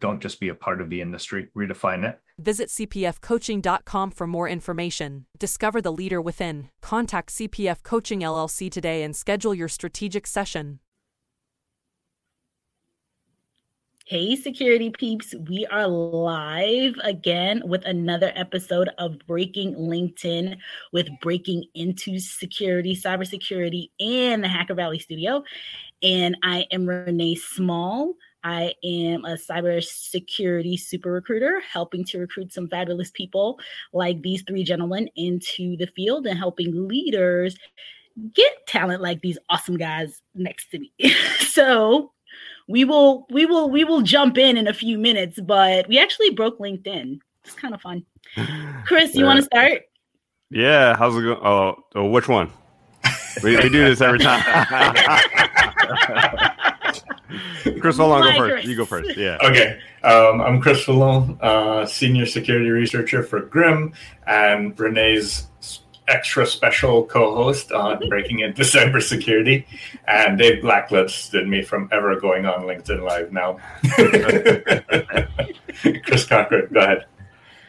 Don't just be a part of the industry, redefine it. Visit cpfcoaching.com for more information. Discover the leader within. Contact CPF Coaching LLC today and schedule your strategic session. Hey, security peeps, we are live again with another episode of Breaking LinkedIn with Breaking into Security, Cybersecurity, and the Hacker Valley Studio. And I am Renee Small. I am a cybersecurity super recruiter, helping to recruit some fabulous people like these three gentlemen into the field and helping leaders get talent like these awesome guys next to me. so we will we will we will jump in in a few minutes, but we actually broke LinkedIn. It's kind of fun. Chris, you yeah. want to start? Yeah, how's it going? Oh, oh which one? We, we do this every time. Chris Foulon, go first. Chris. You go first. Yeah. Okay. Um, I'm Chris Foulon, uh, senior security researcher for GRIMM, and Renee's extra special co-host on breaking into cybersecurity, and they've blacklisted me from ever going on LinkedIn Live now. Chris Cochran, go ahead.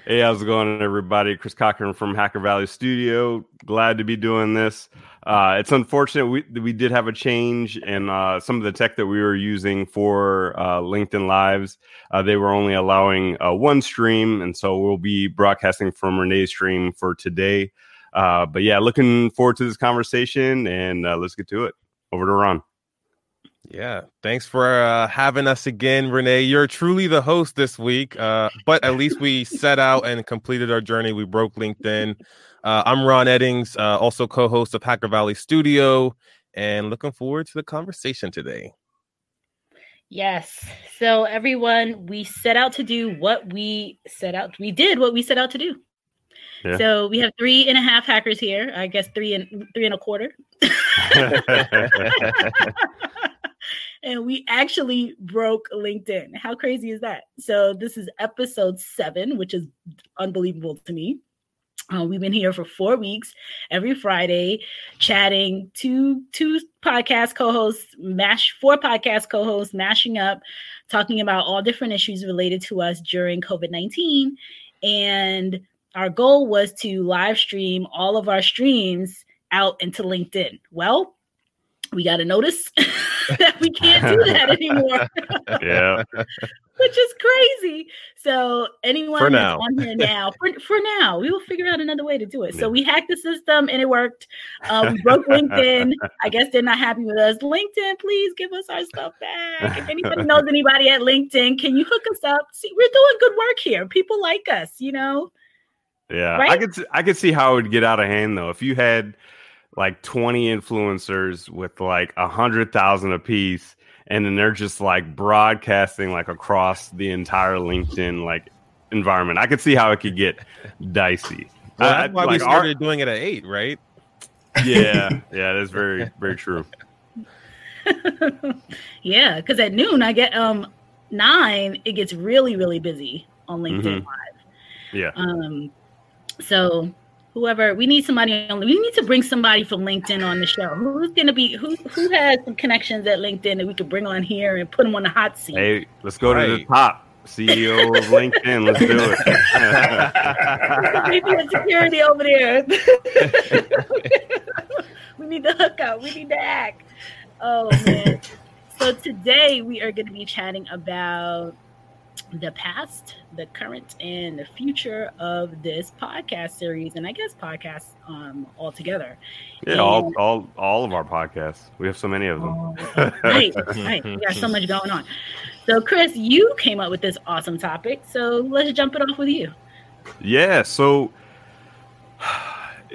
Hey, how's it going, everybody? Chris Cochran from Hacker Valley Studio. Glad to be doing this. Uh, it's unfortunate we we did have a change in uh, some of the tech that we were using for uh, LinkedIn Lives. Uh, they were only allowing uh, one stream, and so we'll be broadcasting from Renee's stream for today. Uh, but yeah, looking forward to this conversation, and let's get to it. Over to Ron. Yeah, thanks for having us again, Renee. You're truly the host this week, but at least we set out and completed our journey. We broke LinkedIn. Uh, I'm Ron Eddings, uh, also co-host of Hacker Valley Studio, and looking forward to the conversation today. Yes. So everyone, we set out to do what we set out. We did what we set out to do. Yeah. So we have three and a half hackers here. I guess three and three and a quarter. and we actually broke LinkedIn. How crazy is that? So this is episode seven, which is unbelievable to me. Uh, we've been here for four weeks, every Friday, chatting. Two two podcast co-hosts, mash four podcast co-hosts, mashing up, talking about all different issues related to us during COVID nineteen, and our goal was to live stream all of our streams out into LinkedIn. Well, we got a notice that we can't do that anymore. yeah. Which is crazy. So anyone for now. on here now, for, for now, we will figure out another way to do it. Yeah. So we hacked the system and it worked. Um, we broke LinkedIn. I guess they're not happy with us. LinkedIn, please give us our stuff back. If anybody knows anybody at LinkedIn, can you hook us up? See, we're doing good work here. People like us, you know. Yeah, right? I could I could see how it would get out of hand though. If you had like 20 influencers with like a hundred thousand a piece and then they're just like broadcasting like across the entire linkedin like environment. I could see how it could get dicey. Well, that's why like we started our, doing it at eight right? Yeah. Yeah that's very very true. Yeah because at noon i get um nine it gets really really busy on linkedin mm-hmm. live. Yeah. Um so whoever we need somebody on we need to bring somebody from linkedin on the show. Who's going to be who who has some connections at linkedin that we could bring on here and put them on the hot seat? Hey let's go right. to the top ceo of linkedin let's do it. VP of security over there. We need to hook up we need to act. Oh man. So today we are going to be chatting about the past, the current, and the future of this podcast series, and I guess podcasts um, altogether. Yeah, and, all, all, all of our podcasts. We have so many of them. Oh, right, right. We got so much going on. So, Chris, you came up with this awesome topic. So let's jump it off with you. Yeah. So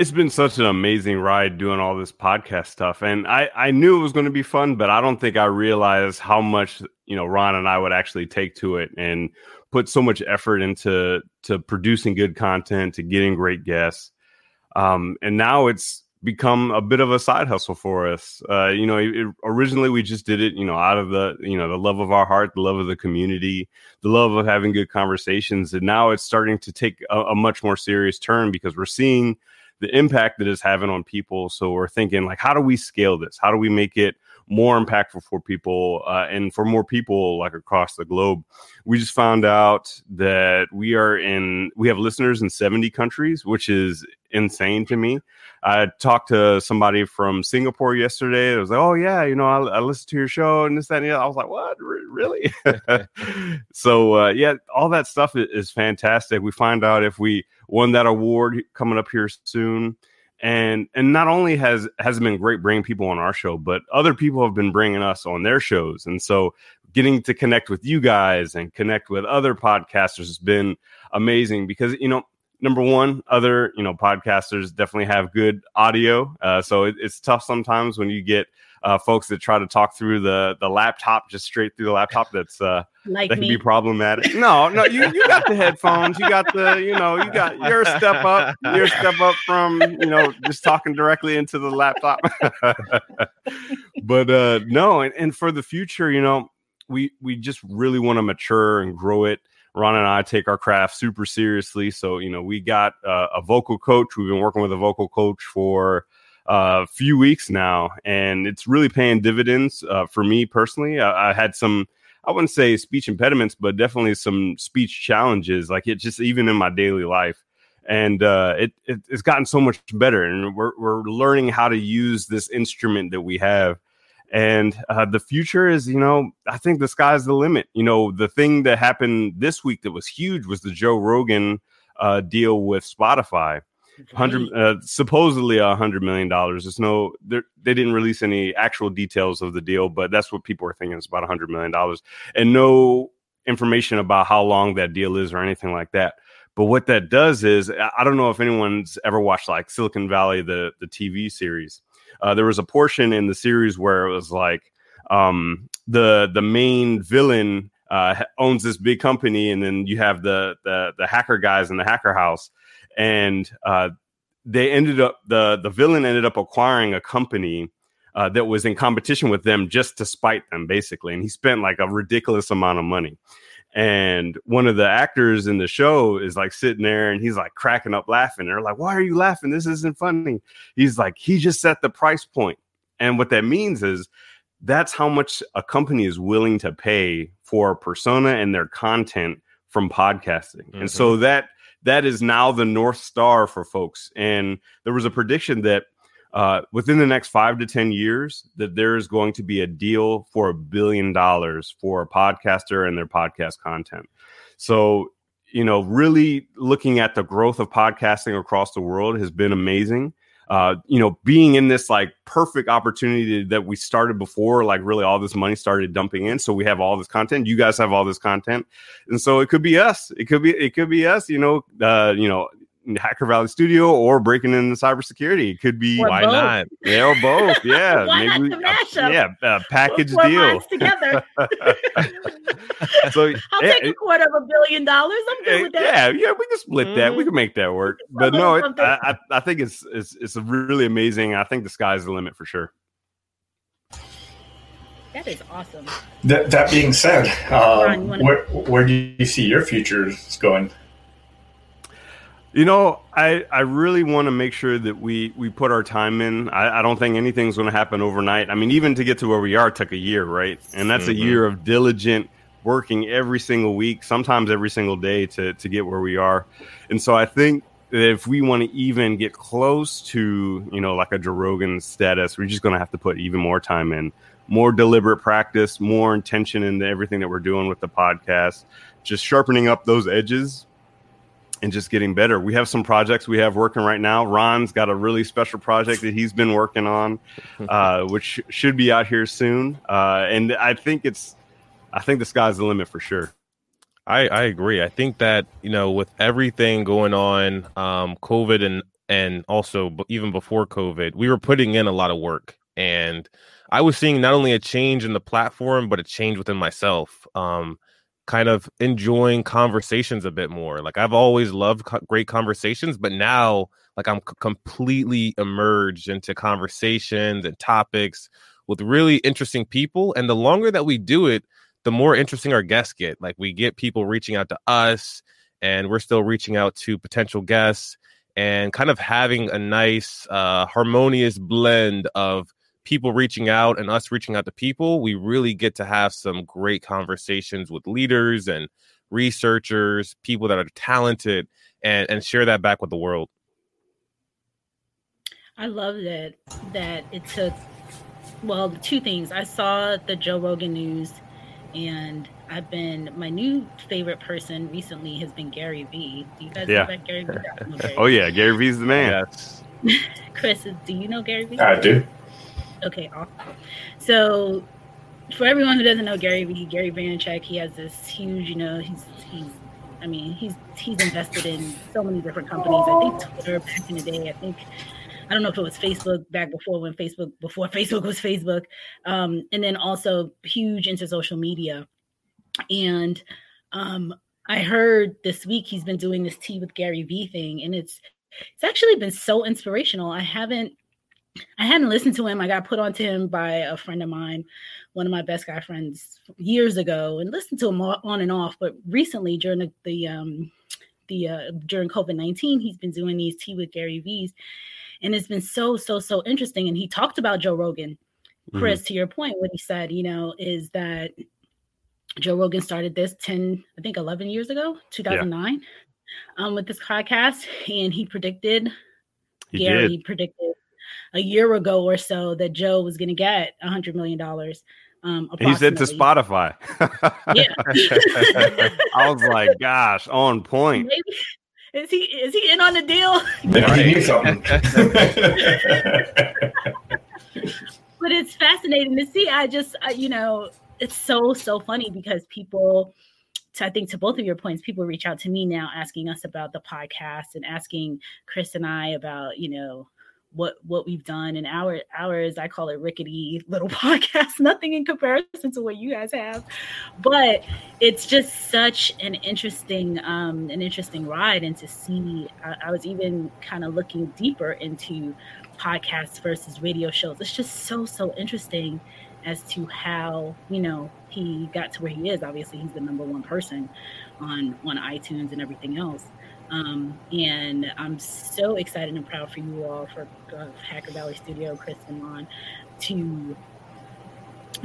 it's been such an amazing ride doing all this podcast stuff. And i i knew it was going to be fun but i don't think i realized how much you know ron and i would actually take to it and put so much effort into to producing good content to getting great guests. Um and now it's become a bit of a side hustle for us. Uh you know it, originally we just did it you know out of the you know the love of our heart the love of the community the love of having good conversations. And now it's starting to take a, a much more serious turn because we're seeing the impact that it's having on people. So we're thinking like, how do we scale this? How do we make it more impactful for people uh, and for more people like across the globe? We just found out that we are in, we have listeners in 70 countries, which is insane to me. I talked to somebody from Singapore yesterday. It was like, oh yeah, you know, I, I listened to your show and this, that, and the other. I was like, what, R- really? so uh, yeah, all that stuff is, is fantastic. We find out if we won that award coming up here soon, and and not only has has been great bringing people on our show, but other people have been bringing us on their shows, and so getting to connect with you guys and connect with other podcasters has been amazing because you know number one, other you know podcasters definitely have good audio, uh, so it, it's tough sometimes when you get uh, folks that try to talk through the the laptop just straight through the laptop. That's uh, like that can me. be problematic. No, no, you you got the headphones, you got the you know you got your step up, your step up from you know just talking directly into the laptop. but uh, no, and, and for the future, you know, we we just really want to mature and grow it Ron and I take our craft super seriously. So, you know, we got uh, a vocal coach. We've been working with a vocal coach for a few weeks now, and it's really paying dividends uh, for me personally. I, I, had some, I wouldn't say speech impediments, but definitely some speech challenges, like it just even in my daily life. And uh, it, it, it's gotten so much better, and we're, we're learning how to use this instrument that we have and uh, the future is, you know, I think the sky's the limit. You know, the thing that happened this week that was huge was the Joe Rogan uh, deal with Spotify. Hundred, uh, supposedly a hundred million dollars. There's no, they didn't release any actual details of the deal, but that's what people are thinking. It's about a hundred million dollars, and no information about how long that deal is or anything like that. But what that does is, I don't know if anyone's ever watched like Silicon Valley, the the TV series uh, there was a portion in the series where it was like um, the the main villain uh, owns this big company, and then you have the the the hacker guys in the hacker house, and uh, they ended up the the villain ended up acquiring a company. Uh, that was in competition with them just to spite them, basically. And he spent like a ridiculous amount of money. And one of the actors in the show is like sitting there and he's like cracking up laughing. They're like, Why are you laughing? This isn't funny. He's like, He just set the price point. And what that means is that's how much a company is willing to pay for a persona and their content from podcasting. Mm-hmm. And so mm-hmm. that that is now the north star for folks. And there was a prediction that uh, within the next five to 10 years that there is going to be a deal for a billion dollars for a podcaster and their podcast content. So, you know, really looking at the growth of podcasting across the world has been amazing. Uh, you know, being in this like perfect opportunity that we started before, like really all this money started dumping in. So we have all this content. You guys have all this content, and so it could be us. It could be it could be us. You know, uh, you know, Hacker Valley Studio or breaking into cybersecurity. It could be or why both. not? Yeah, or both. Yeah, maybe we, uh, yeah, uh, package deal together. so I'll yeah, take a quarter of a billion dollars. I'm good with that. Yeah, yeah, we can split mm-hmm. that. We can make that work. But no, it, I, I think it's it's it's really amazing. I think the sky's the limit for sure. That is awesome. That, that being said, um, where, where do you see your futures going? You know, I, I really want to make sure that we, we put our time in. I, I don't think anything's going to happen overnight. I mean, even to get to where we are took a year, right? And that's mm-hmm. a year of diligent working every single week, sometimes every single day to, to get where we are. And so I think that if we want to even get close to, you know, like a Joe Rogan status, we're just going to have to put even more time in, more deliberate practice, more intention into everything that we're doing with the podcast, just sharpening up those edges and just getting better. We have some projects we have working right now. Ron's got a really special project that he's been working on, uh, which should be out here soon. Uh, and I think it's, I think the sky's the limit for sure. I, I agree. I think that you know with everything going on, um, COVID and and also even before COVID, we were putting in a lot of work. And I was seeing not only a change in the platform, but a change within myself. Um, kind of enjoying conversations a bit more. Like I've always loved co- great conversations, but now like I'm c- completely emerged into conversations and topics with really interesting people. And the longer that we do it, the more interesting our guests get. Like we get people reaching out to us, and we're still reaching out to potential guests, and kind of having a nice, uh, harmonious blend of people reaching out and us reaching out to people. We really get to have some great conversations with leaders and researchers, people that are talented, and and share that back with the world. I love that that it took well two things. I saw the Joe Rogan news and I've been my new favorite person recently has been Gary Vee. Do you guys yeah. know about Gary Vee? oh yeah, Gary Vee's the man. Yes. Chris, do you know Gary Vee? I do. Okay, awesome. So for everyone who doesn't know Gary Vee, Gary Vaynerchuk, he has this huge, you know, he's he's I mean, he's he's invested in so many different companies. I think Twitter back in the day, I think I don't know if it was Facebook back before when Facebook before Facebook was Facebook, um, and then also huge into social media. And um, I heard this week he's been doing this tea with Gary Vee thing, and it's it's actually been so inspirational. I haven't I hadn't listened to him. I got put onto him by a friend of mine, one of my best guy friends years ago, and listened to him on and off. But recently, during the, the um the uh, during COVID nineteen, he's been doing these tea with Gary Vee's, and it's been so so so interesting and he talked about joe rogan chris mm-hmm. to your point what he said you know is that joe rogan started this 10 i think 11 years ago 2009 yeah. um, with this podcast and he predicted he gary did. predicted a year ago or so that joe was going to get a hundred million dollars um, he said to Spotify. yeah, I was like, "Gosh, on point." Maybe, is he is he in on the deal? Maybe he something. but it's fascinating to see. I just, I, you know, it's so so funny because people. To, I think to both of your points, people reach out to me now asking us about the podcast and asking Chris and I about, you know, what what we've done and our ours i call it rickety little podcast nothing in comparison to what you guys have. But it's just such an interesting um an interesting ride and to see i, I was even kind of looking deeper into podcasts versus radio shows. It's just so so interesting as to how you know he got to where he is. Obviously he's the number one person on on itunes and everything else um, and I'm so excited and proud for you all, for uh, Hacker Valley Studio, Chris and Ron, to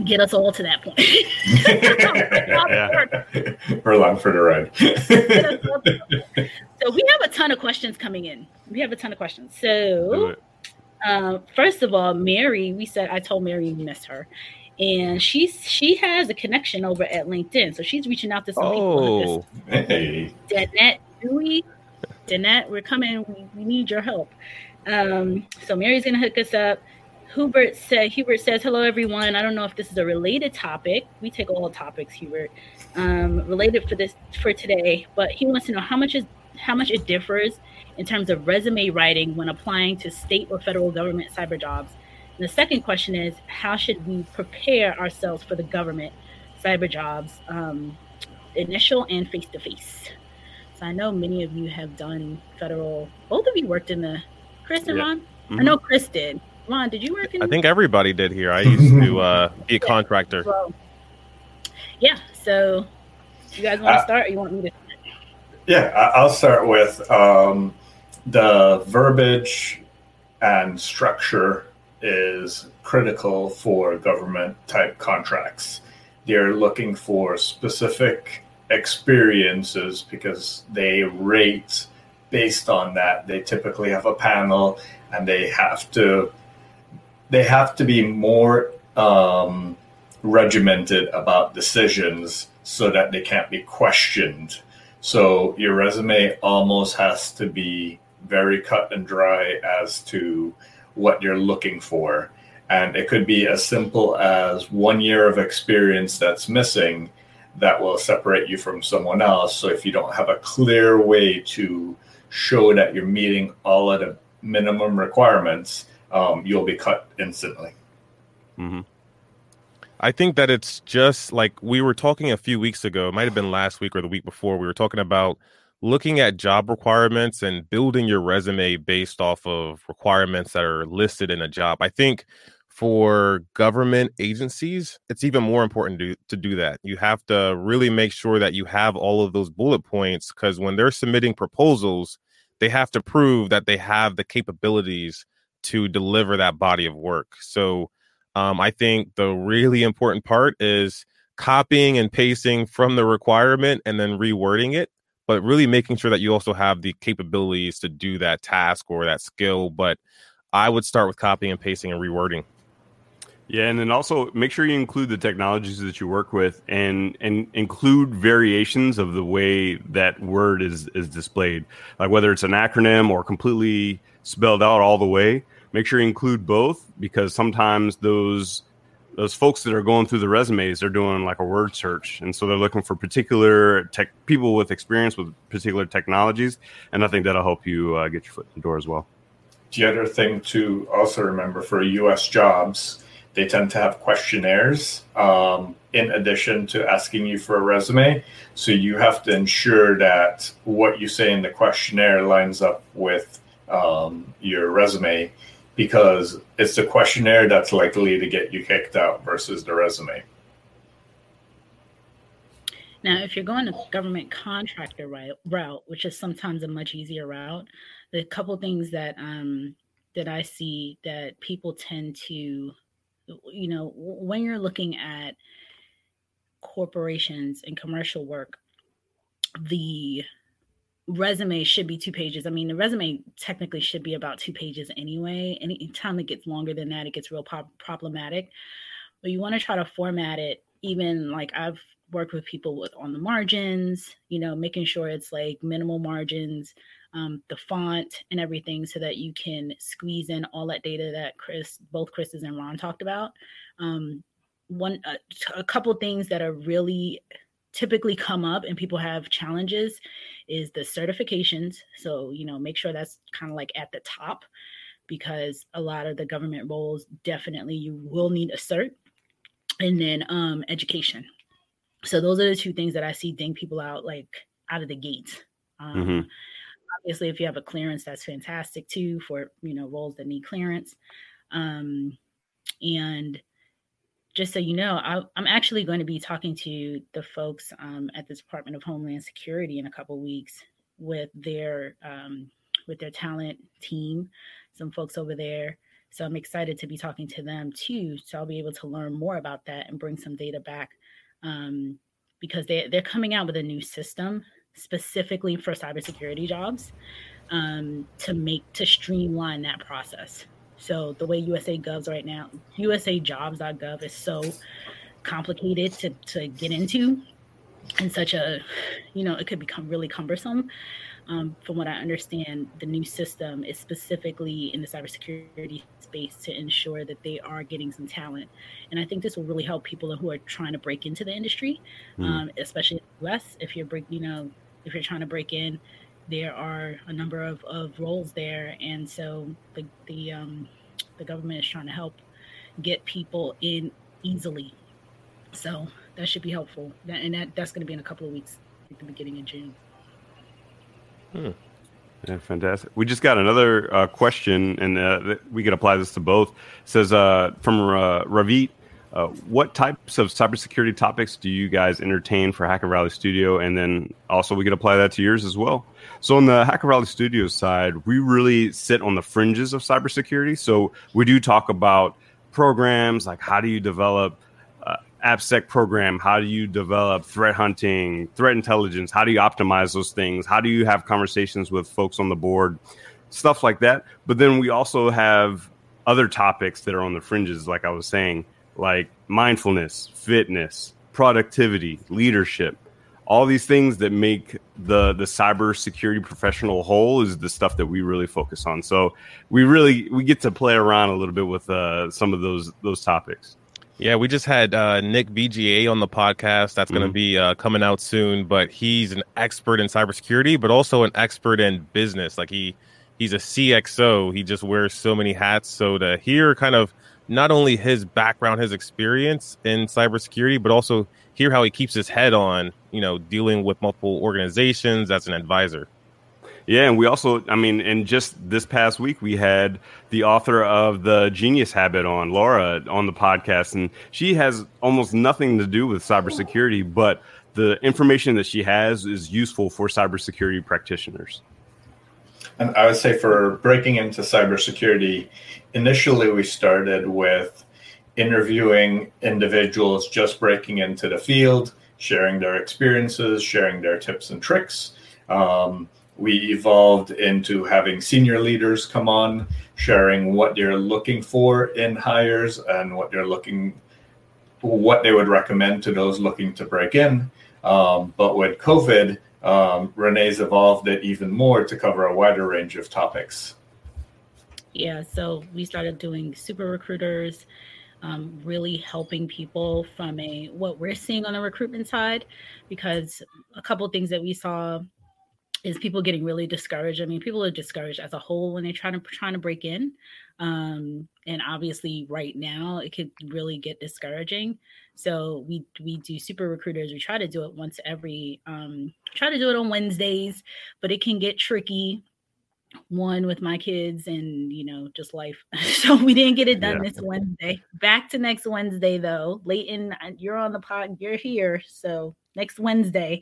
get us all to that point. We're along for the ride. so we have a ton of questions coming in. We have a ton of questions. So um, first of all, Mary, we said I told Mary we missed her. And she's she has a connection over at LinkedIn. So she's reaching out to some people. oh. people. Hey. Danette Dewey Danette, we're coming. We, we need your help. Um, so Mary's gonna hook us up. Hubert said Hubert says, Hello everyone. I don't know if this is a related topic. We take all topics, Hubert. Um, related for this for today, but he wants to know how much is how much it differs in terms of resume writing when applying to state or federal government cyber jobs. And the second question is how should we prepare ourselves for the government cyber jobs, um, initial and face to face? So I know many of you have done federal. Both of you worked in the Chris and yeah. Ron. Mm-hmm. I know Chris did. Ron, did you work in? I think everybody did here. I used to uh, be a contractor. Well, yeah. So, you guys want to uh, start? Or you want me to? Yeah, I'll start with um, the verbiage and structure is critical for government type contracts. They're looking for specific experiences because they rate based on that. They typically have a panel and they have to they have to be more um, regimented about decisions so that they can't be questioned. So your resume almost has to be very cut and dry as to what you're looking for. And it could be as simple as one year of experience that's missing that will separate you from someone else. So if you don't have a clear way to show that you're meeting all of the minimum requirements, um, you'll be cut instantly. Mm-hmm. I think that it's just like we were talking a few weeks ago. It might have been last week or the week before. We were talking about looking at job requirements and building your resume based off of requirements that are listed in a job. I think for government agencies, it's even more important to, to do that. You have to really make sure that you have all of those bullet points because when they're submitting proposals, they have to prove that they have the capabilities to deliver that body of work. So um, I think the really important part is copying and pasting from the requirement and then rewording it, but really making sure that you also have the capabilities to do that task or that skill. But I would start with copying and pasting and rewording. Yeah, and then also make sure you include the technologies that you work with and and include variations of the way that word is is displayed. Like whether it's an acronym or completely spelled out all the way. Make sure you include both because sometimes those those folks that are going through the resumes they're doing like a word search and so they're looking for particular tech people with experience with particular technologies and i think that'll help you uh, get your foot in the door as well the other thing to also remember for us jobs they tend to have questionnaires um, in addition to asking you for a resume. So you have to ensure that what you say in the questionnaire lines up with um, your resume because it's the questionnaire that's likely to get you kicked out versus the resume. Now, if you're going the government contractor route, which is sometimes a much easier route, the couple things that um, that I see that people tend to you know, when you're looking at corporations and commercial work, the resume should be two pages. I mean, the resume technically should be about two pages anyway. Anytime it gets longer than that, it gets real problematic. But you want to try to format it, even like I've worked with people with on the margins, you know, making sure it's like minimal margins, um, the font and everything so that you can squeeze in all that data that Chris, both Chris's and Ron talked about. Um, one, uh, a couple things that are really typically come up and people have challenges is the certifications. So, you know, make sure that's kind of like at the top because a lot of the government roles definitely you will need a cert. And then um, education. So those are the two things that I see ding people out like out of the gate. Um, mm-hmm. obviously if you have a clearance that's fantastic too for you know roles that need clearance. Um, and just so you know I, am actually going to be talking to the folks um, at the department of homeland security in a couple weeks with their um, with their talent team some folks over there. So i'm excited to be talking to them too so i'll be able to learn more about that and bring some data back um, because they, they're coming out with a new system specifically for cybersecurity jobs um, to make to streamline that process. So the way USA Govs right now, USAJobs.gov is so complicated to to get into, and such a, you know, it could become really cumbersome. Um, from what I understand, the new system is specifically in the cybersecurity space to ensure that they are getting some talent. And I think this will really help people who are trying to break into the industry, mm. um, especially in the US. If you're break, you know, if you're trying to break in, there are a number of, of roles there, and so the the um, the government is trying to help get people in easily. So that should be helpful, that, and that that's going to be in a couple of weeks, at the beginning of June. Hmm. Yeah, fantastic. We just got another uh, question, and uh, we could apply this to both. It says uh, from uh, Ravit. Uh, what types of cybersecurity topics do you guys entertain for Hacker Valley Studio? And then also, we could apply that to yours as well. So, on the Hacker Valley Studio side, we really sit on the fringes of cybersecurity. So, we do talk about programs like how do you develop AppSec program? How do you develop threat hunting, threat intelligence? How do you optimize those things? How do you have conversations with folks on the board? Stuff like that. But then we also have other topics that are on the fringes, like I was saying like mindfulness, fitness, productivity, leadership, all these things that make the the cybersecurity professional whole is the stuff that we really focus on. So we really we get to play around a little bit with uh, some of those those topics. Yeah, we just had uh, Nick Vigier on the podcast. That's going to mm-hmm. be uh, coming out soon. But he's an expert in cybersecurity, but also an expert in business. Like he he's a CXO. He just wears so many hats. So to hear kind of not only his background, his experience in cybersecurity, but also hear how he keeps his head on, you know, dealing with multiple organizations as an advisor. Yeah, and we also, I mean, and just this past week, we had the author of the Genius Habit on, Laura, on the podcast, and she has almost nothing to do with cybersecurity, but the information that she has is useful for cybersecurity practitioners. And I would say for breaking into cybersecurity, initially we started with interviewing individuals just breaking into the field, sharing their experiences, sharing their tips and tricks. Um, we evolved into having senior leaders come on, sharing what they're looking for in hires and what they're looking, what they would recommend to those looking to break in. Um, but with COVID, um, Renee's evolved it even more to cover a wider range of topics. Yeah, so we started doing super recruiters, um, really helping people from a what we're seeing on the recruitment side, because a couple things that we saw is people getting really discouraged. I mean, people are discouraged as a whole when they're trying to trying to break in, um, and obviously, right now it could really get discouraging. So we we do super recruiters. We try to do it once every um, try to do it on Wednesdays, but it can get tricky one with my kids and you know just life. So we didn't get it done yeah. this wednesday. Back to next wednesday though. Leighton uh, you're on the pod you're here so next wednesday.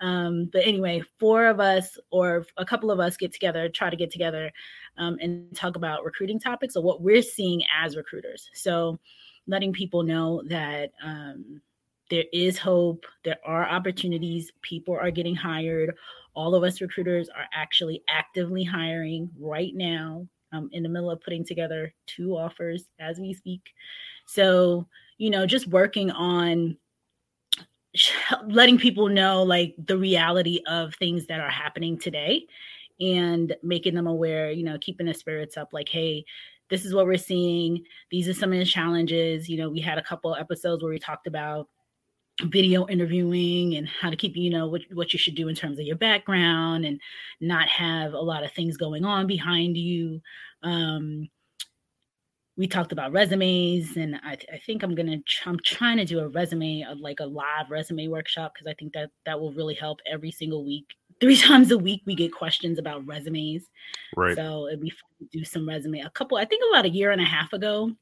Um but anyway four of us or a couple of us get together try to get together um, and talk about recruiting topics or what we're seeing as recruiters. So letting people know that um there is hope there are opportunities people are getting hired all of us recruiters are actually actively hiring right now. I'm in the middle of putting together two offers as we speak. So, you know, just working on letting people know like the reality of things that are happening today and making them aware, you know, keeping the spirits up like, hey, this is what we're seeing. These are some of the challenges. You know, we had a couple episodes where we talked about video interviewing and how to keep you know what, what you should do in terms of your background and not have a lot of things going on behind you. Um, we talked about resumes and I, I think i'm gonna i'm trying to do a resume uh, like a live resume workshop because i think that that will really help every single week. Three times a week we get questions about resumes. Right. So it'd be fun to do some resume. A couple i think about a year and a half ago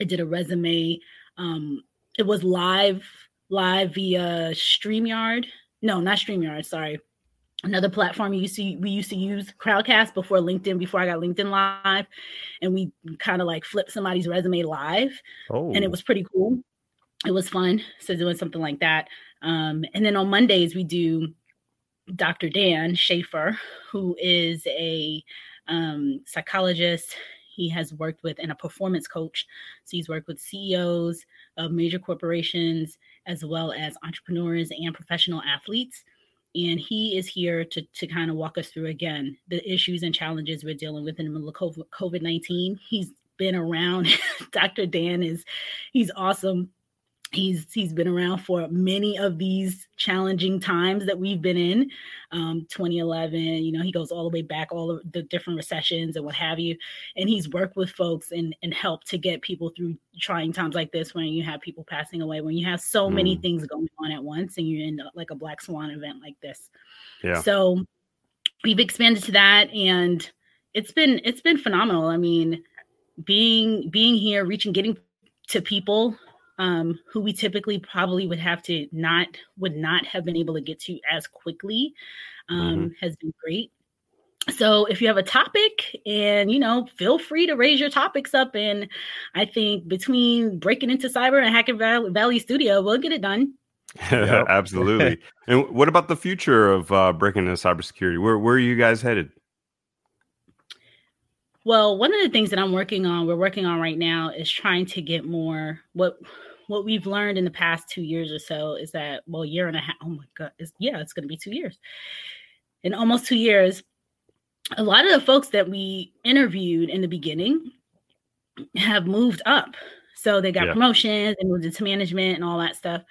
i did a resume um, it was live live via StreamYard. No, not StreamYard, sorry. Another platform we used to we used to use Crowdcast before LinkedIn, before I got LinkedIn live. And we kind of like flipped somebody's resume live. Oh. And it oh. was pretty cool. It was fun. So doing something like that. Um, and then on Mondays we do Dr. Dan Schaefer, who is a um, psychologist. He has worked with and a performance coach. So he's worked with CEOs of major corporations as well as entrepreneurs and professional athletes. And he is here to, to kind of walk us through again the issues and challenges we're dealing with in the middle of COVID 19. He's been around. Dr. Dan is, he's awesome he's he's been around for many of these challenging times that we've been in um, 2011 you know he goes all the way back all of the different recessions and what have you. And he's worked with folks and and helped to get people through trying times like this when you have people passing away when you have so mm. many things going on at once and you're in like a black swan event like this. Yeah. So we've expanded to that and it's been it's been phenomenal. I mean being being here reaching getting to people um, who we typically probably would have to not would not have been able to get to as quickly um, mm-hmm. has been great. So if you have a topic and you know feel free to raise your topics up and i think between breaking into cyber and hacking valley, valley studio we'll get it done. Absolutely. And what about the future of uh, breaking into cybersecurity? Where, where are you guys headed? Well, one of the things that I'm working on, we're working on right now, is trying to get more. What what we've learned in the past two years or so is that, well, year and a half. Oh my god, is yeah, it's going to be two years. In almost two years, a lot of the folks that we interviewed in the beginning have moved up. So they got yeah. promotions and moved into management and all that stuff.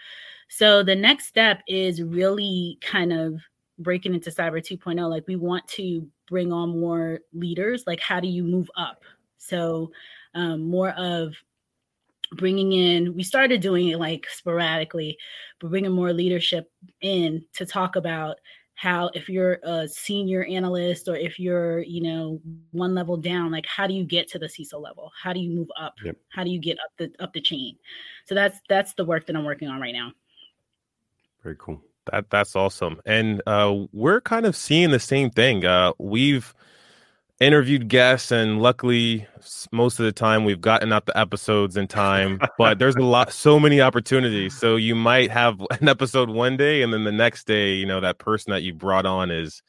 So the next step is really kind of breaking into cyber 2.0 like we want to bring on more leaders like how do you move up so um, more of bringing in we started doing it like sporadically but bringing more leadership in to talk about how if you're a senior analyst or if you're you know one level down like how do you get to the CISO level? How do you move up? Yep. how do you get up the up the chain? So that's that's the work that I'm working on right now. Very cool. That that's awesome. And uh we're kind of seeing the same thing. Uh we've interviewed guests and luckily most of the time we've gotten out the episodes in time but there's a lot so many opportunities so you might have an episode one day and then the next day you know that person that you brought on is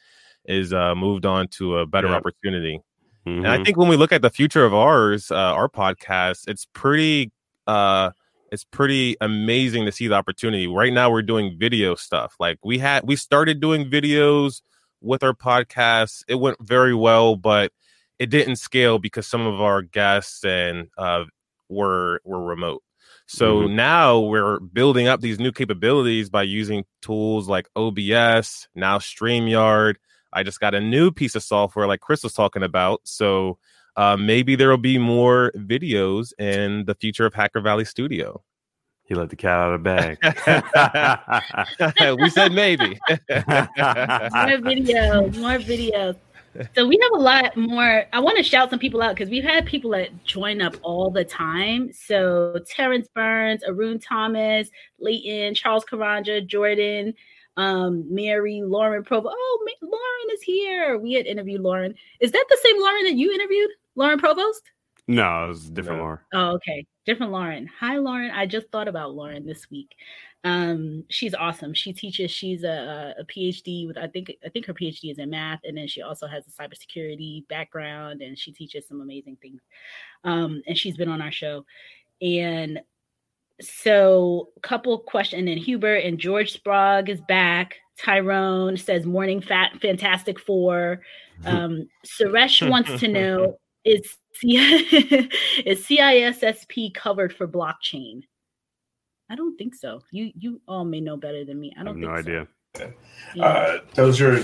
is uh moved on to a better opportunity mm-hmm. and i mm-hmm. think when we look at the future of ours uh, our podcast it's pretty uh it's pretty amazing to see the opportunity right now we're doing video stuff like we had we started doing videos with our podcast. It went very well, but it didn't scale because some of our guests and uh, were were remote. So mm-hmm. now we're building up these new capabilities by using tools like OBS, now StreamYard. I just got a new piece of software like Chris was talking about. So uh, maybe there will be more videos in the future of Hacker Valley Studio. He let the cat out of the bag. we said maybe. more videos, more videos. So we have a lot more. I want to shout some people out because we've had people that join up all the time. So Terrence Burns, Arun Thomas, Leighton, Charles Karanja, Jordan, um, Mary, Lauren Provo. Oh, Lauren is here. We had interviewed Lauren. Is that the same Lauren that you interviewed, Lauren Provost? No, it was a different no. Lauren. Oh, okay. Different Lauren. Hi, Lauren. I just thought about Lauren this week. Um, she's awesome. She teaches, she's a, a PhD with I think I think her PhD is in math, and then she also has a cybersecurity background and she teaches some amazing things. Um, and she's been on our show. And so couple question and then Hubert and George Sprague is back. Tyrone says morning fat fantastic four. Um, Suresh wants to know is is CISSP covered for blockchain? I don't think so. You you all may know better than me. I don't I no idea. So. Yeah. Uh, those are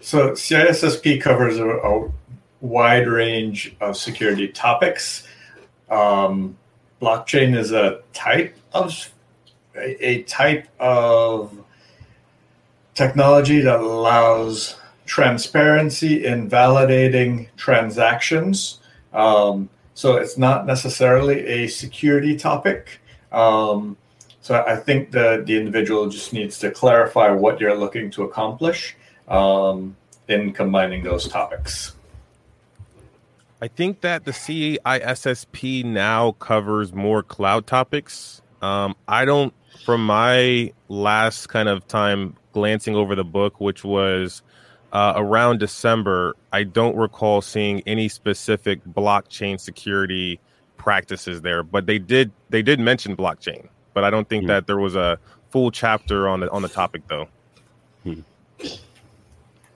so CISSP covers a, a, wide range of security topics. Um, blockchain is a type of a, a type of technology that allows transparency in validating transactions. Um, so it's not necessarily a security topic. Um, so I think the, the individual just needs to clarify what you're looking to accomplish um, in combining those topics. I think that the CISSP now covers more cloud topics. Um, I don't, from my last kind of time glancing over the book, which was uh, around December, I don't recall seeing any specific blockchain security practices there, but they did they did mention blockchain, but I don't think mm that there was a full chapter on the on the topic though. Hmm.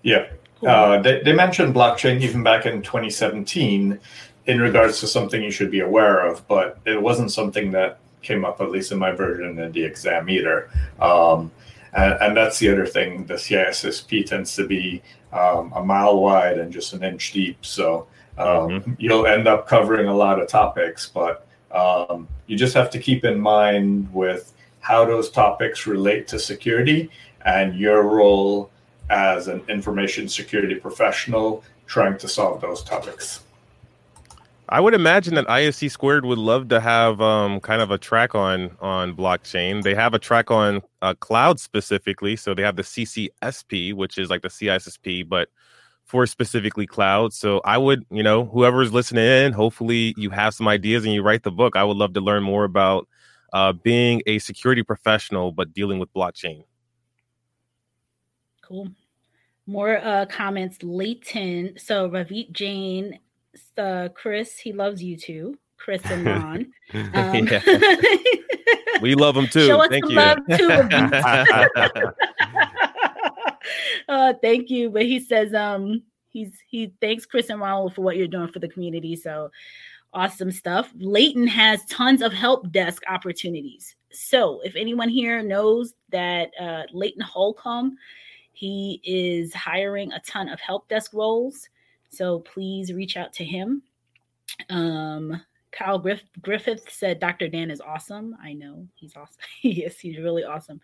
Yeah, uh, they, they mentioned blockchain even back in 2017 in regards to something you should be aware of, but it wasn't something that came up at least in my version of the exam either. Um, and, and that's the other thing. The CISSP tends to be um, a mile wide and just an inch deep. So um, mm-hmm. you'll end up covering a lot of topics, but um, you just have to keep in mind with how those topics relate to security and your role as an information security professional trying to solve those topics. I would imagine that ISC squared would love to have um, kind of a track on on blockchain. They have a track on uh, cloud specifically, so they have the CCSP, which is like the CISSP, but for specifically cloud. So I would, you know, whoever's listening in, hopefully you have some ideas and you write the book. I would love to learn more about uh, being a security professional but dealing with blockchain. Cool. More uh, comments. Leighton. So Ravit Jain uh, Chris, he loves you too. Chris and Ron. Um, we love him too. Show us thank you. Love too, uh, thank you. But he says um he's he thanks Chris and Ron for what you're doing for the community. So awesome stuff. Leighton has tons of help desk opportunities. So if anyone here knows that uh, Leighton Holcomb He is hiring a ton of help desk roles. So please reach out to him. Um, Kyle Griff- Griffith said Dr. Dan is awesome. I know he's awesome. he is. He's really awesome.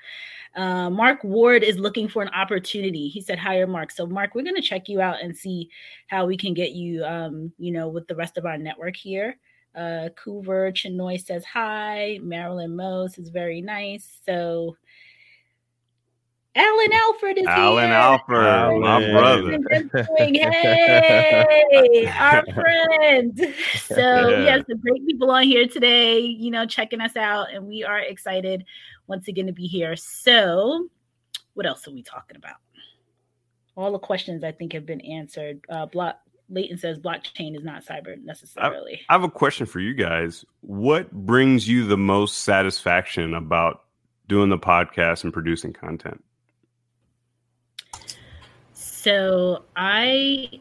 Uh, Mark Ward is looking for an opportunity. He said hire Mark. So Mark, we're going to check you out and see how we can get you, um, you know, with the rest of our network here. Uh, Coover Chinoy says hi. Marilyn Mose is very nice. So Alan Alford is here. Alan here. Alford, Alan. my brother. Hey, our friend. So we Yeah. have some great people on here today, you know, checking us out, and we are excited once again to be here. So, what else are we talking about? All the questions I think have been answered. Uh, block Leighton says blockchain is not cyber necessarily. I have a question for you guys. What brings you the most satisfaction about doing the podcast and producing content? So I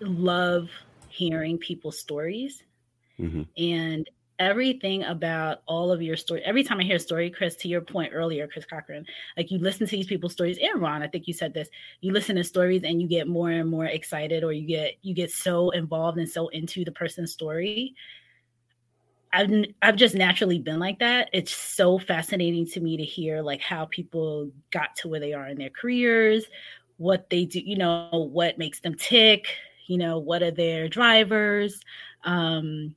love hearing people's stories Mhm. and everything about all of your story. Every time I hear a story, Chris, to your point earlier, Chris Cochran, like you listen to these people's stories, and Ron, I think you said this. You listen to stories and you get more and more excited, or you get you get so involved and so into the person's story. I've I've just naturally been like that. It's so fascinating to me to hear like how people got to where they are in their careers, what they do, you know, what makes them tick, you know, what are their drivers. Um,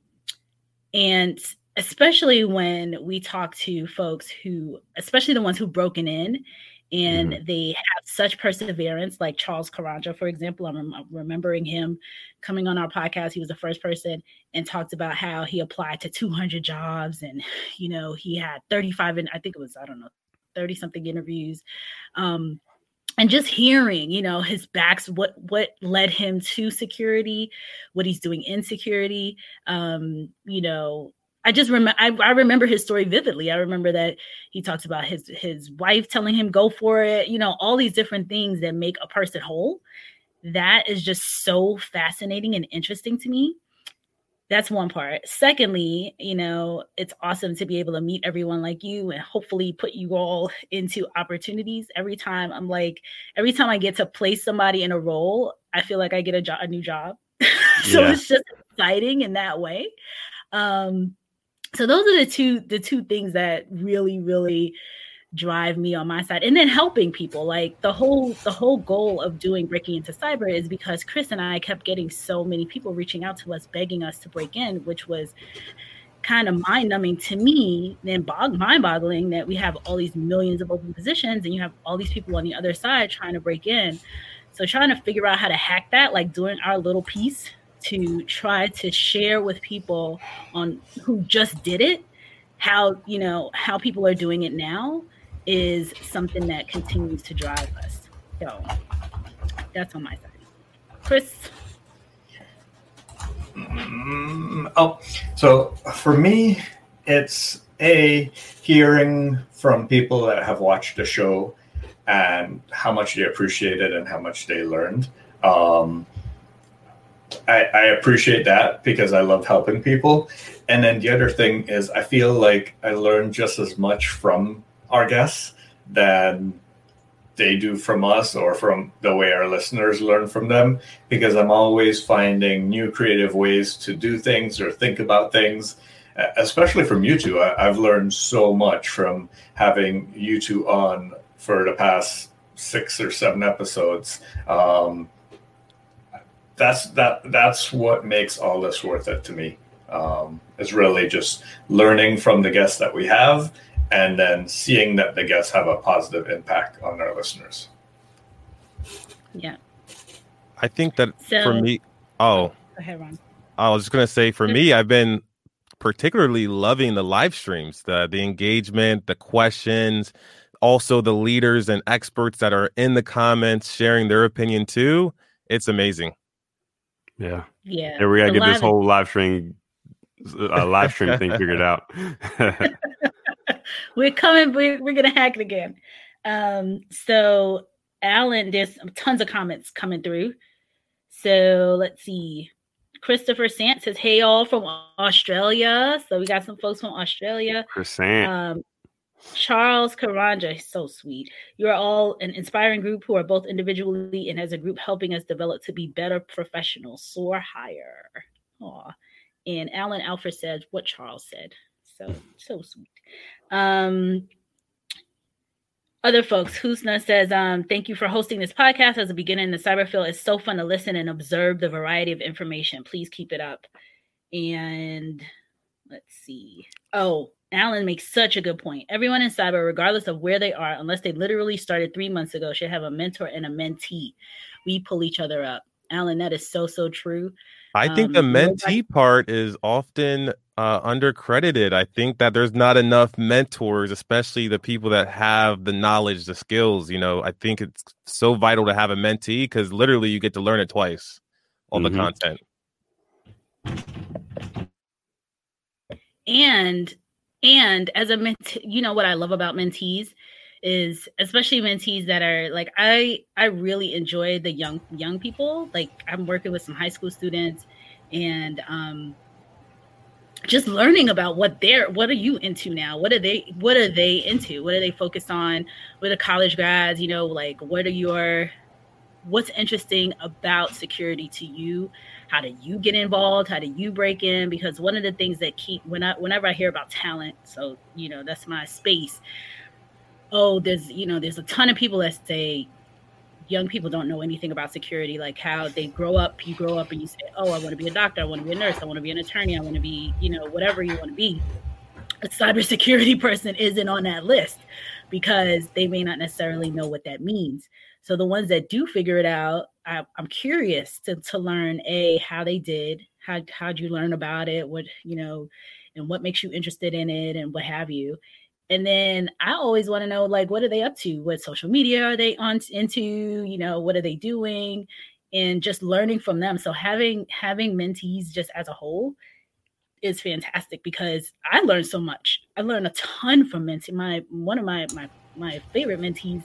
and especially when we talk to folks who, especially the ones who've broken in and they have such perseverance, like Charles Karanja, for example. I'm rem- remembering him coming on our podcast. He was the first person and talked about how he applied to 200 jobs and, you know, he had 35, and I think it was, I don't know, 30 something interviews. Um, and just hearing you know his backs what what led him to security what he's doing in security um you know i just remember I, I remember his story vividly. I remember that he talks about his his wife telling him go for it you know all these different things that make a person whole. That is just so fascinating and interesting to me that's one part. Secondly, you know, it's awesome to be able to meet everyone like you and hopefully put you all into opportunities. Every time I'm like, every time I get to place somebody in a role, I feel like I get a job, a new job. so Yeah. it's just exciting in that way. Um, so those are the two the two things that really really drive me on my side. And then helping people like the whole the whole goal of doing breaking into cyber is because chris and i kept getting so many people reaching out to us begging us to break in which was kind of mind-numbing to me and bog- mind-boggling that we have all these millions of open positions and you have all these people on the other side trying to break in. So trying to figure out how to hack that like doing our little piece to try to share with people on who just did it how you know how people are doing it now is something that continues to drive us. So that's on my side. Chris, Mm, oh, so for me, it's a hearing from people that have watched the show and how much they appreciate it and how much they learned. Um, I, I appreciate that because I love helping people. And then the other thing is, I feel like I learn just as much from our guests than they do from us or from the way our listeners learn from them because I'm always finding new creative ways to do things or think about things, especially from you two. I, I've learned so much from having you two on for the past six or seven episodes. Um, that's that. That's what makes all this worth it to me. Um, is really just learning from the guests that we have, and then seeing that the guests have a positive impact on our listeners. yeah. I think that So for me, oh, go ahead, Ron. I was just gonna say for me, I've been particularly loving the live streams, the the engagement, the questions, also the leaders and experts that are in the comments sharing their opinion too. It's amazing. Yeah. Yeah. Yeah, we gotta get this whole live stream uh, live stream thing figured out. we're coming. We're, we're gonna hack it again. Um, so Alan, there's tons of comments coming through. So let's see. Christopher Sant says, "Hey all from Australia." So we got some folks from Australia. Croissant. Um, Charles Karanja, so sweet. You are all an inspiring group who are both individually and as a group helping us develop to be better professionals, soar higher. Aw. And Alan Alford said what Charles said. So so sweet. Um other folks, Husna says, um, thank you for hosting this podcast as a beginner in the cyber field. It's so fun to listen and observe the variety of information. Please keep it up. And let's see. Oh, Alan makes such a good point. Everyone in cyber, regardless of where they are, unless they literally started three months ago, should have a mentor and a mentee. We pull each other up. Alan, that is so, so true. I think um, the mentee part is often uh, undercredited. I think that there's not enough mentors, especially the people that have the knowledge, the skills. You know, I think it's so vital to have a mentee because literally you get to learn it twice, all mm-hmm. the content. And and as a mentee, you know what I love about mentees is especially mentees that are like I I really enjoy the young young people. Like I'm working with some high school students and um just learning about what they're what are you into now? What are they what are they into? What are they focused on? With the college grads you know like what are your what's interesting about security to you? How do you get involved? How do you break in? Because one of the things that keep when i whenever i hear about talent so you know that's my space oh there's you know there's a ton of people that say young people don't know anything about security, like how they grow up. You grow up and you say, "Oh, I want to be a doctor. I want to be a nurse. I want to be an attorney. I want to be, you know, whatever you want to be." A cybersecurity person isn't on that list because they may not necessarily know what that means. So the ones that do figure it out, I, am curious to to learn a how they did, how how'd you learn about it, what you know, and what makes you interested in it, and what have you and then I always want to know like what are they up to? What social media are they on into? You know, what are they doing? And just learning from them. So having having mentees just as a whole is fantastic because I learned so much. I learned a ton from mentee. My one of my my my favorite mentees,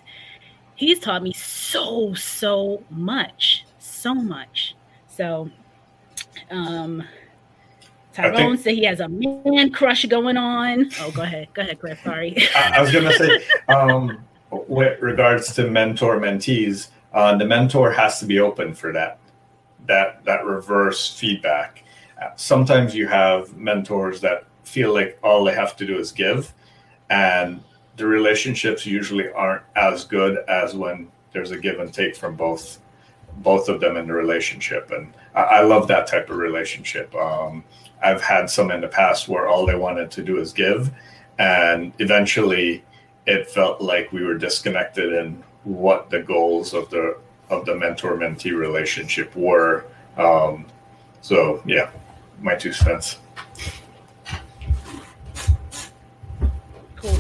he's taught me so so much, so much. So um Tyrone said he has a man crush going on. Oh, go ahead. Go ahead, Chris. Sorry. I, I, was going to say, um, with regards to mentor mentees, uh, the mentor has to be open for that, that, that reverse feedback. Sometimes you have mentors that feel like all they have to do is give, and the relationships usually aren't as good as when there's a give and take from both both of them in the relationship and I, I love that type of relationship um, I've had some in the past where all they wanted to do is give, and eventually it felt like we were disconnected in what the goals of the of the mentor mentee relationship were. Um, so yeah, my two cents. Cool.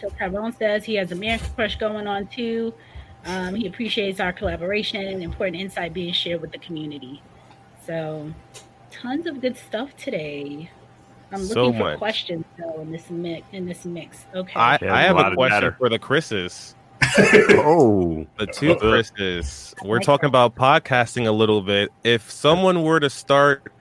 So Tyrone says he has a man crush going on too. Um, he appreciates our collaboration and important insight being shared with the community. So tons of good stuff today. I'm looking so for much. questions though in this mix. In this mix, okay. I, I have a, a question for the Chris's. oh, the two Chris's. We're talking about podcasting a little bit. If someone were to start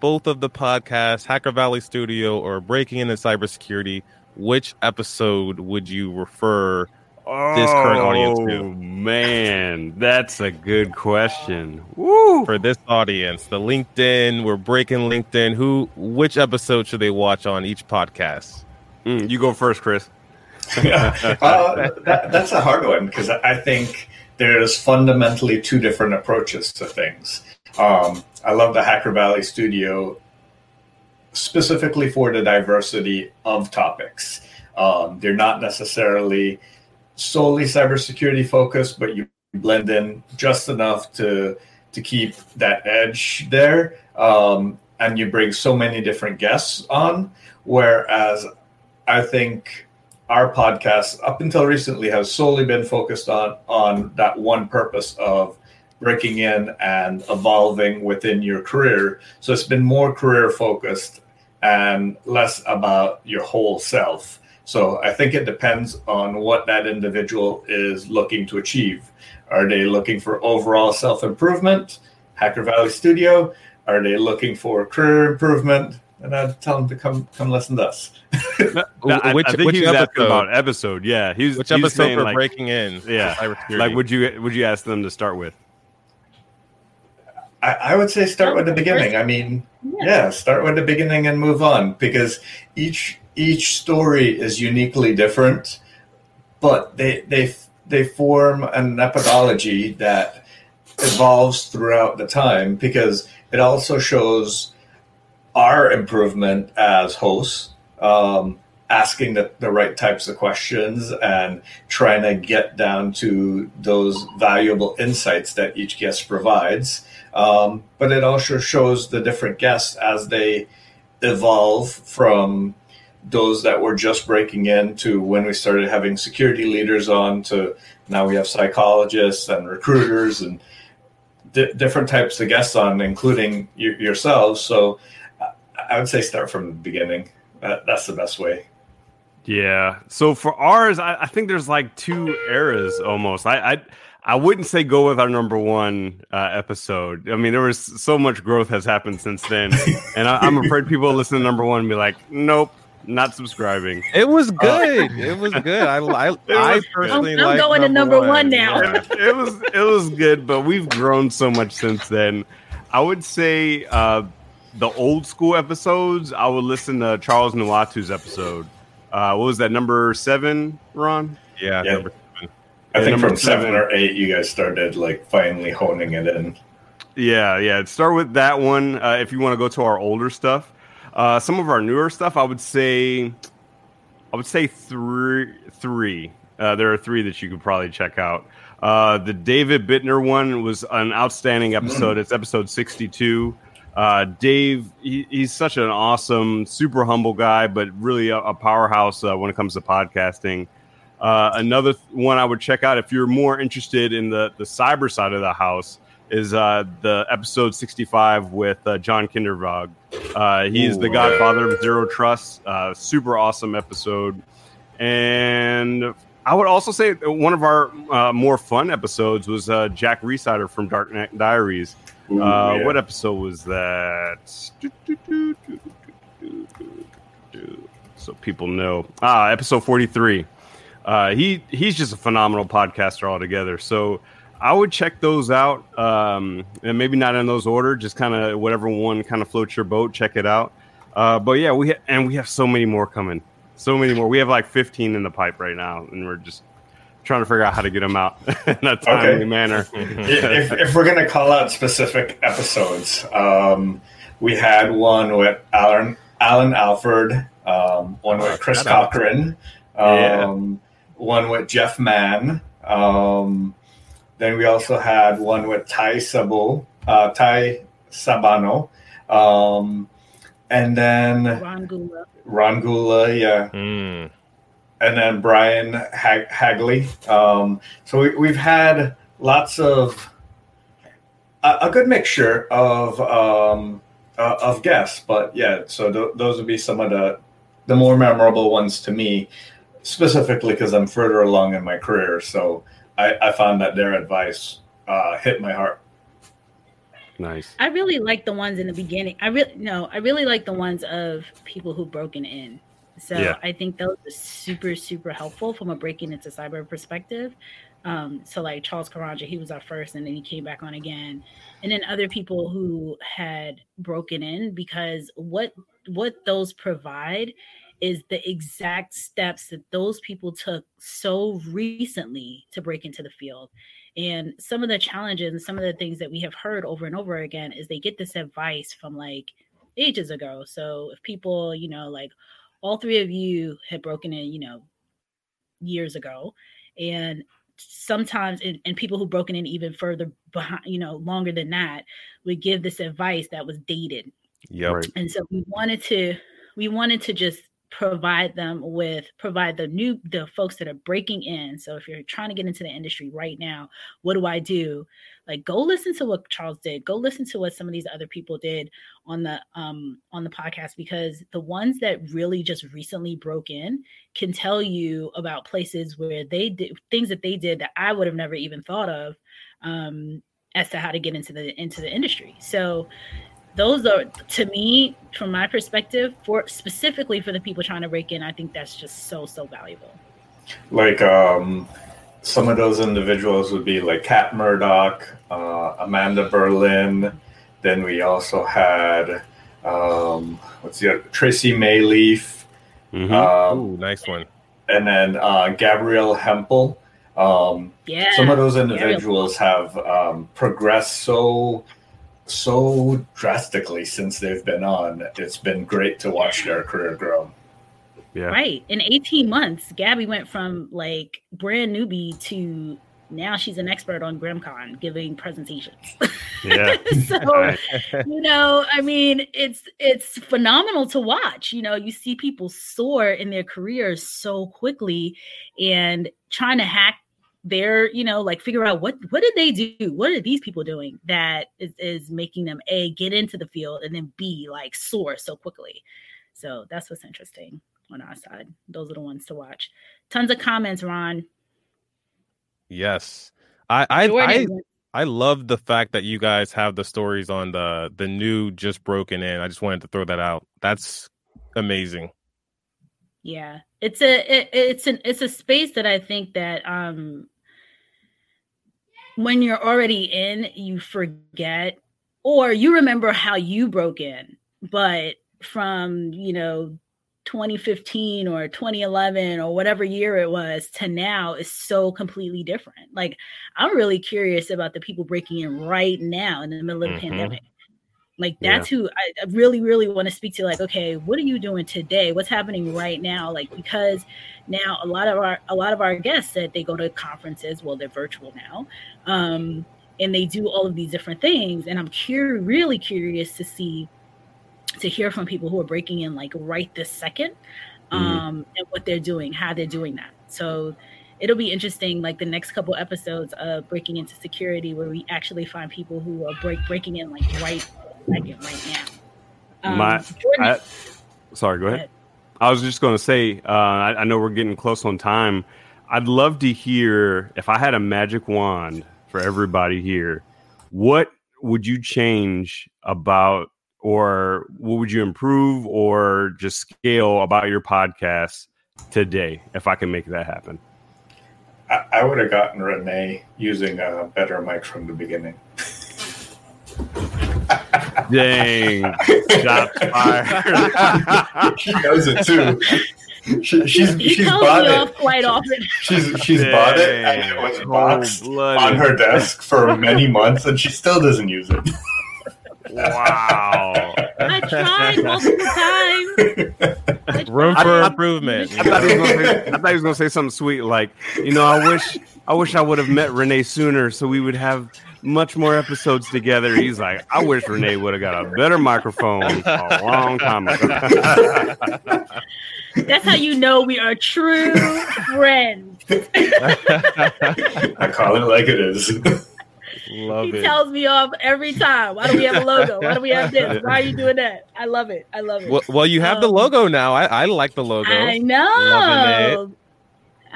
both of the podcasts, Hacker Valley Studio or Breaking into Cybersecurity, which episode would you refer this current audience to? Oh, man, that's a good question. Woo! For this audience, the LinkedIn, we're breaking LinkedIn. Who, which episode should they watch on each podcast? Mm, you go first, Chris. yeah. uh, that, that's a hard one because I think there's fundamentally two different approaches to things. Um, I love the Hacker Valley Studio specifically for the diversity of topics. Um, they're not necessarily solely cybersecurity focused, but you blend in just enough to to keep that edge there. Um, and you bring so many different guests on. Whereas I think our podcast, up until recently, has solely been focused on on that one purpose of breaking in and evolving within your career. So it's been more career focused and less about your whole self. So I think it depends on what that individual is looking to achieve. Are they looking for overall self improvement? Hacker Valley Studio. Are they looking for career improvement? and I'd tell them to come come listen to us. I, which, I think which he was episode? about episode. Yeah, he's which episode for like, breaking in? Yeah, like would you would you ask them to start with? I, I would say start with the beginning. I mean, yeah. yeah, start with the beginning and move on because each each story is uniquely different, but they they they form an methodology that evolves throughout the time because it also shows our improvement as hosts, um, asking the, the right types of questions and trying to get down to those valuable insights that each guest provides. Um, but it also shows the different guests as they evolve from those that were just breaking in to when we started having security leaders on to now we have psychologists and recruiters and di- different types of guests on, including y- yourselves. So I would say start from the beginning. That, that's the best way. Yeah. So for ours, I, I, think there's like two eras almost. I, I I wouldn't say go with our number one uh, episode. I mean, there was so much growth has happened since then, and I, am afraid people listen to number one and be like, "Nope, not subscribing." It was uh, good. Uh, it was good. I I, I personally I'm, I'm going number to number one, one now. Yeah, it was it was good, but we've grown so much since then. I would say uh, the old school episodes, I would listen to Charles Nwatu's episode. Uh, what was that number seven, Ron? Yeah, yeah. Number seven. I yeah, think from seven, seven or eight, you guys started like finally honing it in. Yeah, yeah. Start with that one uh, if you want to go to our older stuff. Uh, some of our newer stuff, I would say, I would say three. Three. Uh, there are three that you could probably check out. Uh, the David Bittner one was an outstanding episode. It's episode sixty-two. Uh, Dave, he, he's such an awesome, super humble guy, but really a, a powerhouse uh, when it comes to podcasting. Uh, another th- one I would check out if you're more interested in the, the cyber side of the house is uh, the episode 65 with uh, John Kindervag. Uh, he's Ooh, the godfather of Zero Trust. super awesome episode. And I would also say one of our more fun episodes was Jack Rhysider from Darknet Diaries. Ooh, uh, yeah. What episode was that? So people know. Ah, episode forty-three. Uh, he he's just a phenomenal podcaster altogether. So I would check those out, um, and maybe not in those order. Just kind of whatever one kind of floats your boat. Check it out. Uh, but yeah, we ha- and we have so many more coming. So many more. We have like fifteen in the pipe right now, and we're just trying to figure out how to get them out in a timely okay. manner. if, if, we're going to call out specific episodes, um, we had one with Alan Alan Alford, um, one with Chris Cochran, um, one with Jeff Man. Um, then we also had one with Ty Sabo, uh, Ty Sabano, um, and then Ron Gula. Ron Gula, yeah. Mm and then Brian Hag- Hagley. Um, so we, have had lots of a, a good mixture of um, uh, of guests, but yeah. So th- those would be some of the the more memorable ones to me, specifically because I'm further along in my career. So I, I found that their advice uh, hit my heart. Nice. I really like the ones in the beginning. I really no, I really like the ones of people who've broken in so yeah. I think those are super, super helpful from a breaking into cyber perspective. Um, so like Charles Karanja, he was our first, and then he came back on again, and then other people who had broken in because what what those provide is the exact steps that those people took so recently to break into the field. And some of the challenges and some of the things that we have heard over and over again is they get this advice from like ages ago. So if people, you know, like, all three of you had broken in, you know, years ago. And sometimes and, and, people who broken in even further behind, you know, longer than that would give this advice that was dated. Yeah. Right. And so we wanted to we wanted to just provide them with provide the new the folks that are breaking in. So if you're trying to get into the industry right now what do i do? Like go listen to what charles did. Go listen to what some of these other people did on the um on the podcast because the ones that really just recently broke in can tell you about places where they did things that they did that i would have never even thought of um as to how to get into the into the industry. So those are to me, from my perspective, for specifically for the people trying to break in, I think that's just so so valuable. Like um, some of those individuals would be like Kat Murdoch, uh, Amanda Berlin. Then we also had um, what's the other? Tracy Maleeff. Mhm. Um, Ooh, nice one. and then uh, Gabrielle Hempel. Um, Yeah. some of those individuals have um, progressed so so drastically since they've been on. It's been great to watch their career grow. yeah. Right. In 18 months, Gabby went from like brand newbie to now she's an expert on GRIMMCon giving presentations. Yeah. so you know, I mean, it's it's phenomenal to watch. You know, you see people soar in their careers so quickly and trying to hack their, you know, like figure out what what did they do? What are these people doing that is, is making them a get into the field and then b like soar so quickly. So that's what's interesting on our side. Those are the ones to watch. Tons of comments, Ron. Yes. I I, I I love the fact that you guys have the stories on the the new just broken in. I just wanted to throw that out. That's amazing. yeah it's a it, it's an it's a space that i think that um when you're already in you forget or you remember how you broke in but from you know 2015 or 2011 or whatever year it was to now is so completely different like i'm really curious about the people breaking in right now in the middle of the Mhm. pandemic like Yeah. that's who I, really really want to speak to like okay what are you doing today? What's happening right now? Like because now a lot of our a lot of our guests said they go to conferences well they're virtual now um and they do all of these different things and i'm cur- really curious to see to hear from people who are breaking in like right this 2nd um and what they're doing how they're doing that. So it'll be interesting like the next couple episodes of breaking into security where we actually find people who are break breaking in like right second right now um, My- Jordan, I- sorry, go ahead. I was just going to say, uh, I, I know we're getting close on time. I'd love to hear if I had a magic wand for everybody here, what would you change about, or what would you improve, or just scale about your podcast today if I can make that happen? I, I would have gotten Renee using a better mic from the beginning. Dang, shots fired. she knows it too. She, she's he she's bought it. quite often She's she's bought it and it was boxed cold-blooded. on her desk for many months and she still doesn't use it. Wow. i tried multiple times Room for I- improvement. I thought, he was gonna say, I thought he was gonna say something sweet like, you know, I wish I wish I would have met Renee sooner so we would have much more episodes together. He's like, I wish Renee would have got a better microphone a long time ago. That's how you know we are true friends. I call it like it is. Love he it. tells me off every time. Why do we have a logo? Why do we have this? Why are you doing that? I love it. I love it. Well, well, you have the Um, logo now. I, I like the logo. I Loving know.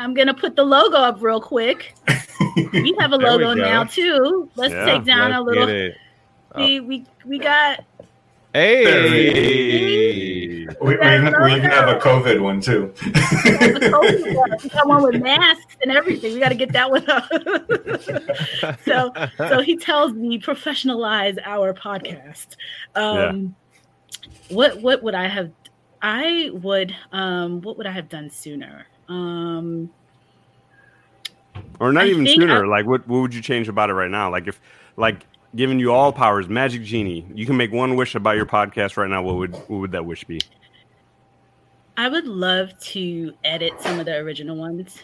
I'm gonna put the logo up real quick. We have a logo now too. Let's Yeah, take down Let's a little. get it. We, we we got Hey. We, we, even, we even have a COVID one too. the COVID one. We got one with masks and everything. We got to get that one up. so so he tells me professionalize our podcast. Um, What what would I have? I would. Um, what would I have done sooner? Um, Or not I even sooner. I- like what what would you change about it right now? Like if like giving you all powers, magic genie, you can make one wish about your podcast right now, what would what would that wish be? I would love to edit some of the original ones.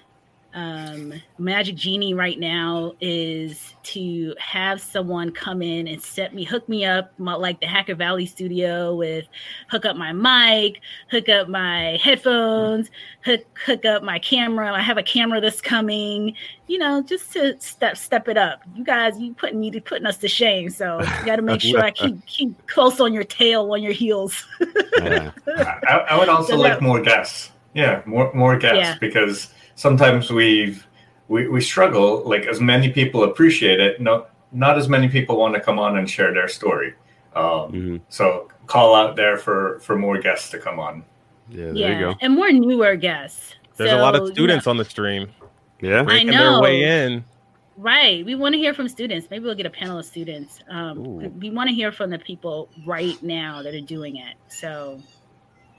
Um, Magic Genie right now is to have someone come in and set me, hook me up, my, like the Hacker Valley studio with hook up my mic, hook up my headphones, hook hook up my camera. I have a camera that's coming, you know, just to step step it up. You guys, you putting me to putting us to shame, so you got to make sure I keep keep close on your tail, on your heels. Yeah. I, I would also So like that- more guests. Yeah, more more guests Yeah. because sometimes we've we, we struggle. Like as many people appreciate it, no, not as many people want to come on and share their story. Um, Mm-hmm. So call out there for for more guests to come on. Yeah, there yeah, you go. and more newer guests. There's a lot of students know- on the stream Yeah. I know. their way in. Right. We want to hear from students. Maybe we'll get a panel of students. Um, we want to hear from the people right now that are doing it. So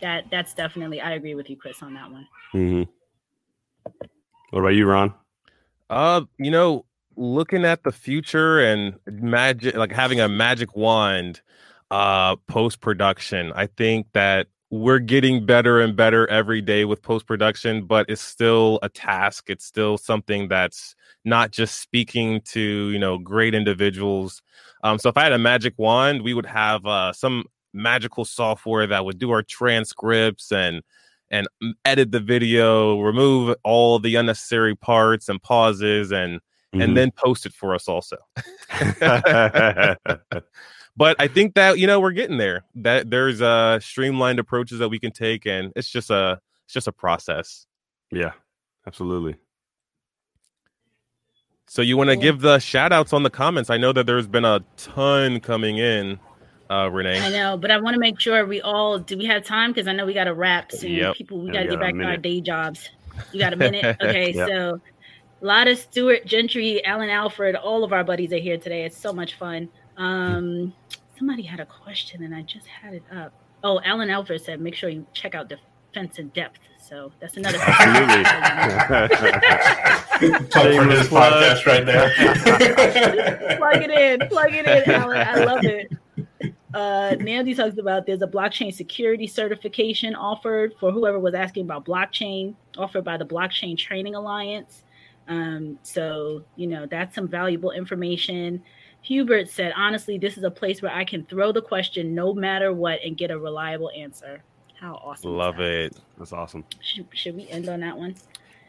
that that's definitely I agree with you, Chris, on that one. hmm What about you, Ron? Uh, you know, looking at the future and magic, like having a magic wand, uh, post production. I think that we're getting better and better every day with post production, but it's still a task. It's still something that's not just speaking to you know great individuals. Um, so if I had a magic wand, we would have uh, some magical software that would do our transcripts and and edit the video, remove all the unnecessary parts and pauses, and Mhm. and then post it for us also. but I think that you know we're getting there. That there's uh streamlined approaches that we can take, and it's just a it's just a process. yeah, absolutely. So you want to give the shout outs on the comments? I know that there's been a ton coming in, uh, Renee. I know, but I want to make sure we all do we have time because I know we got to wrap soon. Yep. People, we got to get back to our day jobs. You got a minute? Okay, Yep. so a lot of Stuart Gentry, Alan Alford, all of our buddies are here today. It's so much fun. Um, somebody had a question and I just had it up. Oh, Alan Alford said, make sure you check out Defense in Depth. So that's another. Absolutely. Plug for this plug. podcast right there. plug it in, plug it in, Alan. I love it. Uh, Nandy talks about there's a blockchain security certification offered for whoever was asking about blockchain, offered by the Blockchain Training Alliance. Um, so you know that's some valuable information. Hubert said, honestly, this is a place where I can throw the question no matter what and get a reliable answer. How awesome! is Love that? it. That's awesome. Should, should we end on that one?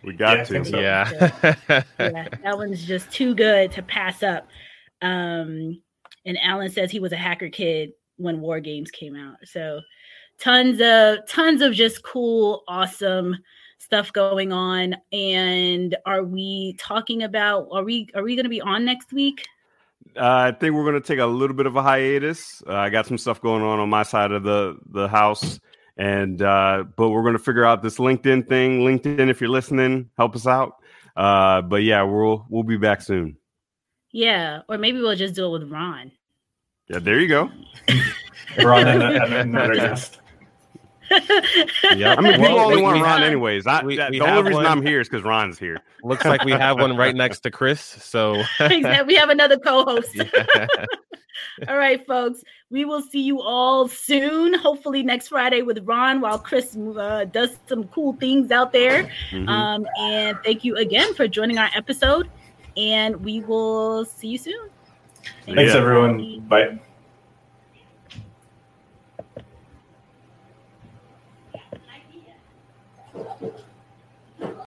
We got Yeah, to. so. Yeah. yeah, that one's just too good to pass up. Um, and Alan says he was a hacker kid when War Games came out. So tons of tons of just cool, awesome stuff going on. And are we talking about? Are we are we going to be on next week? Uh, I think we're going to take a little bit of a hiatus. Uh, I got some stuff going on on my side of the the house, and uh, but we're going to figure out this LinkedIn thing. LinkedIn, if you're listening, help us out. Uh, but yeah, we'll we'll be back soon. Yeah, or maybe we'll just do it with Ron. Yeah, there you go. We're on an- an- another guest. Yep. I mean, people Well, only we- want Ron have- anyways. I, we- that- we the only reason one. I'm here is because Ron's here. Looks like we have one right next to Chris. So we have another co-host. Yeah. All right, folks. We will see you all soon. Hopefully next Friday with Ron, while Chris uh, does some cool things out there. Mhm. Um, and thank you again for joining our episode. And we will see you soon. Thanks, Yeah. everyone. Bye.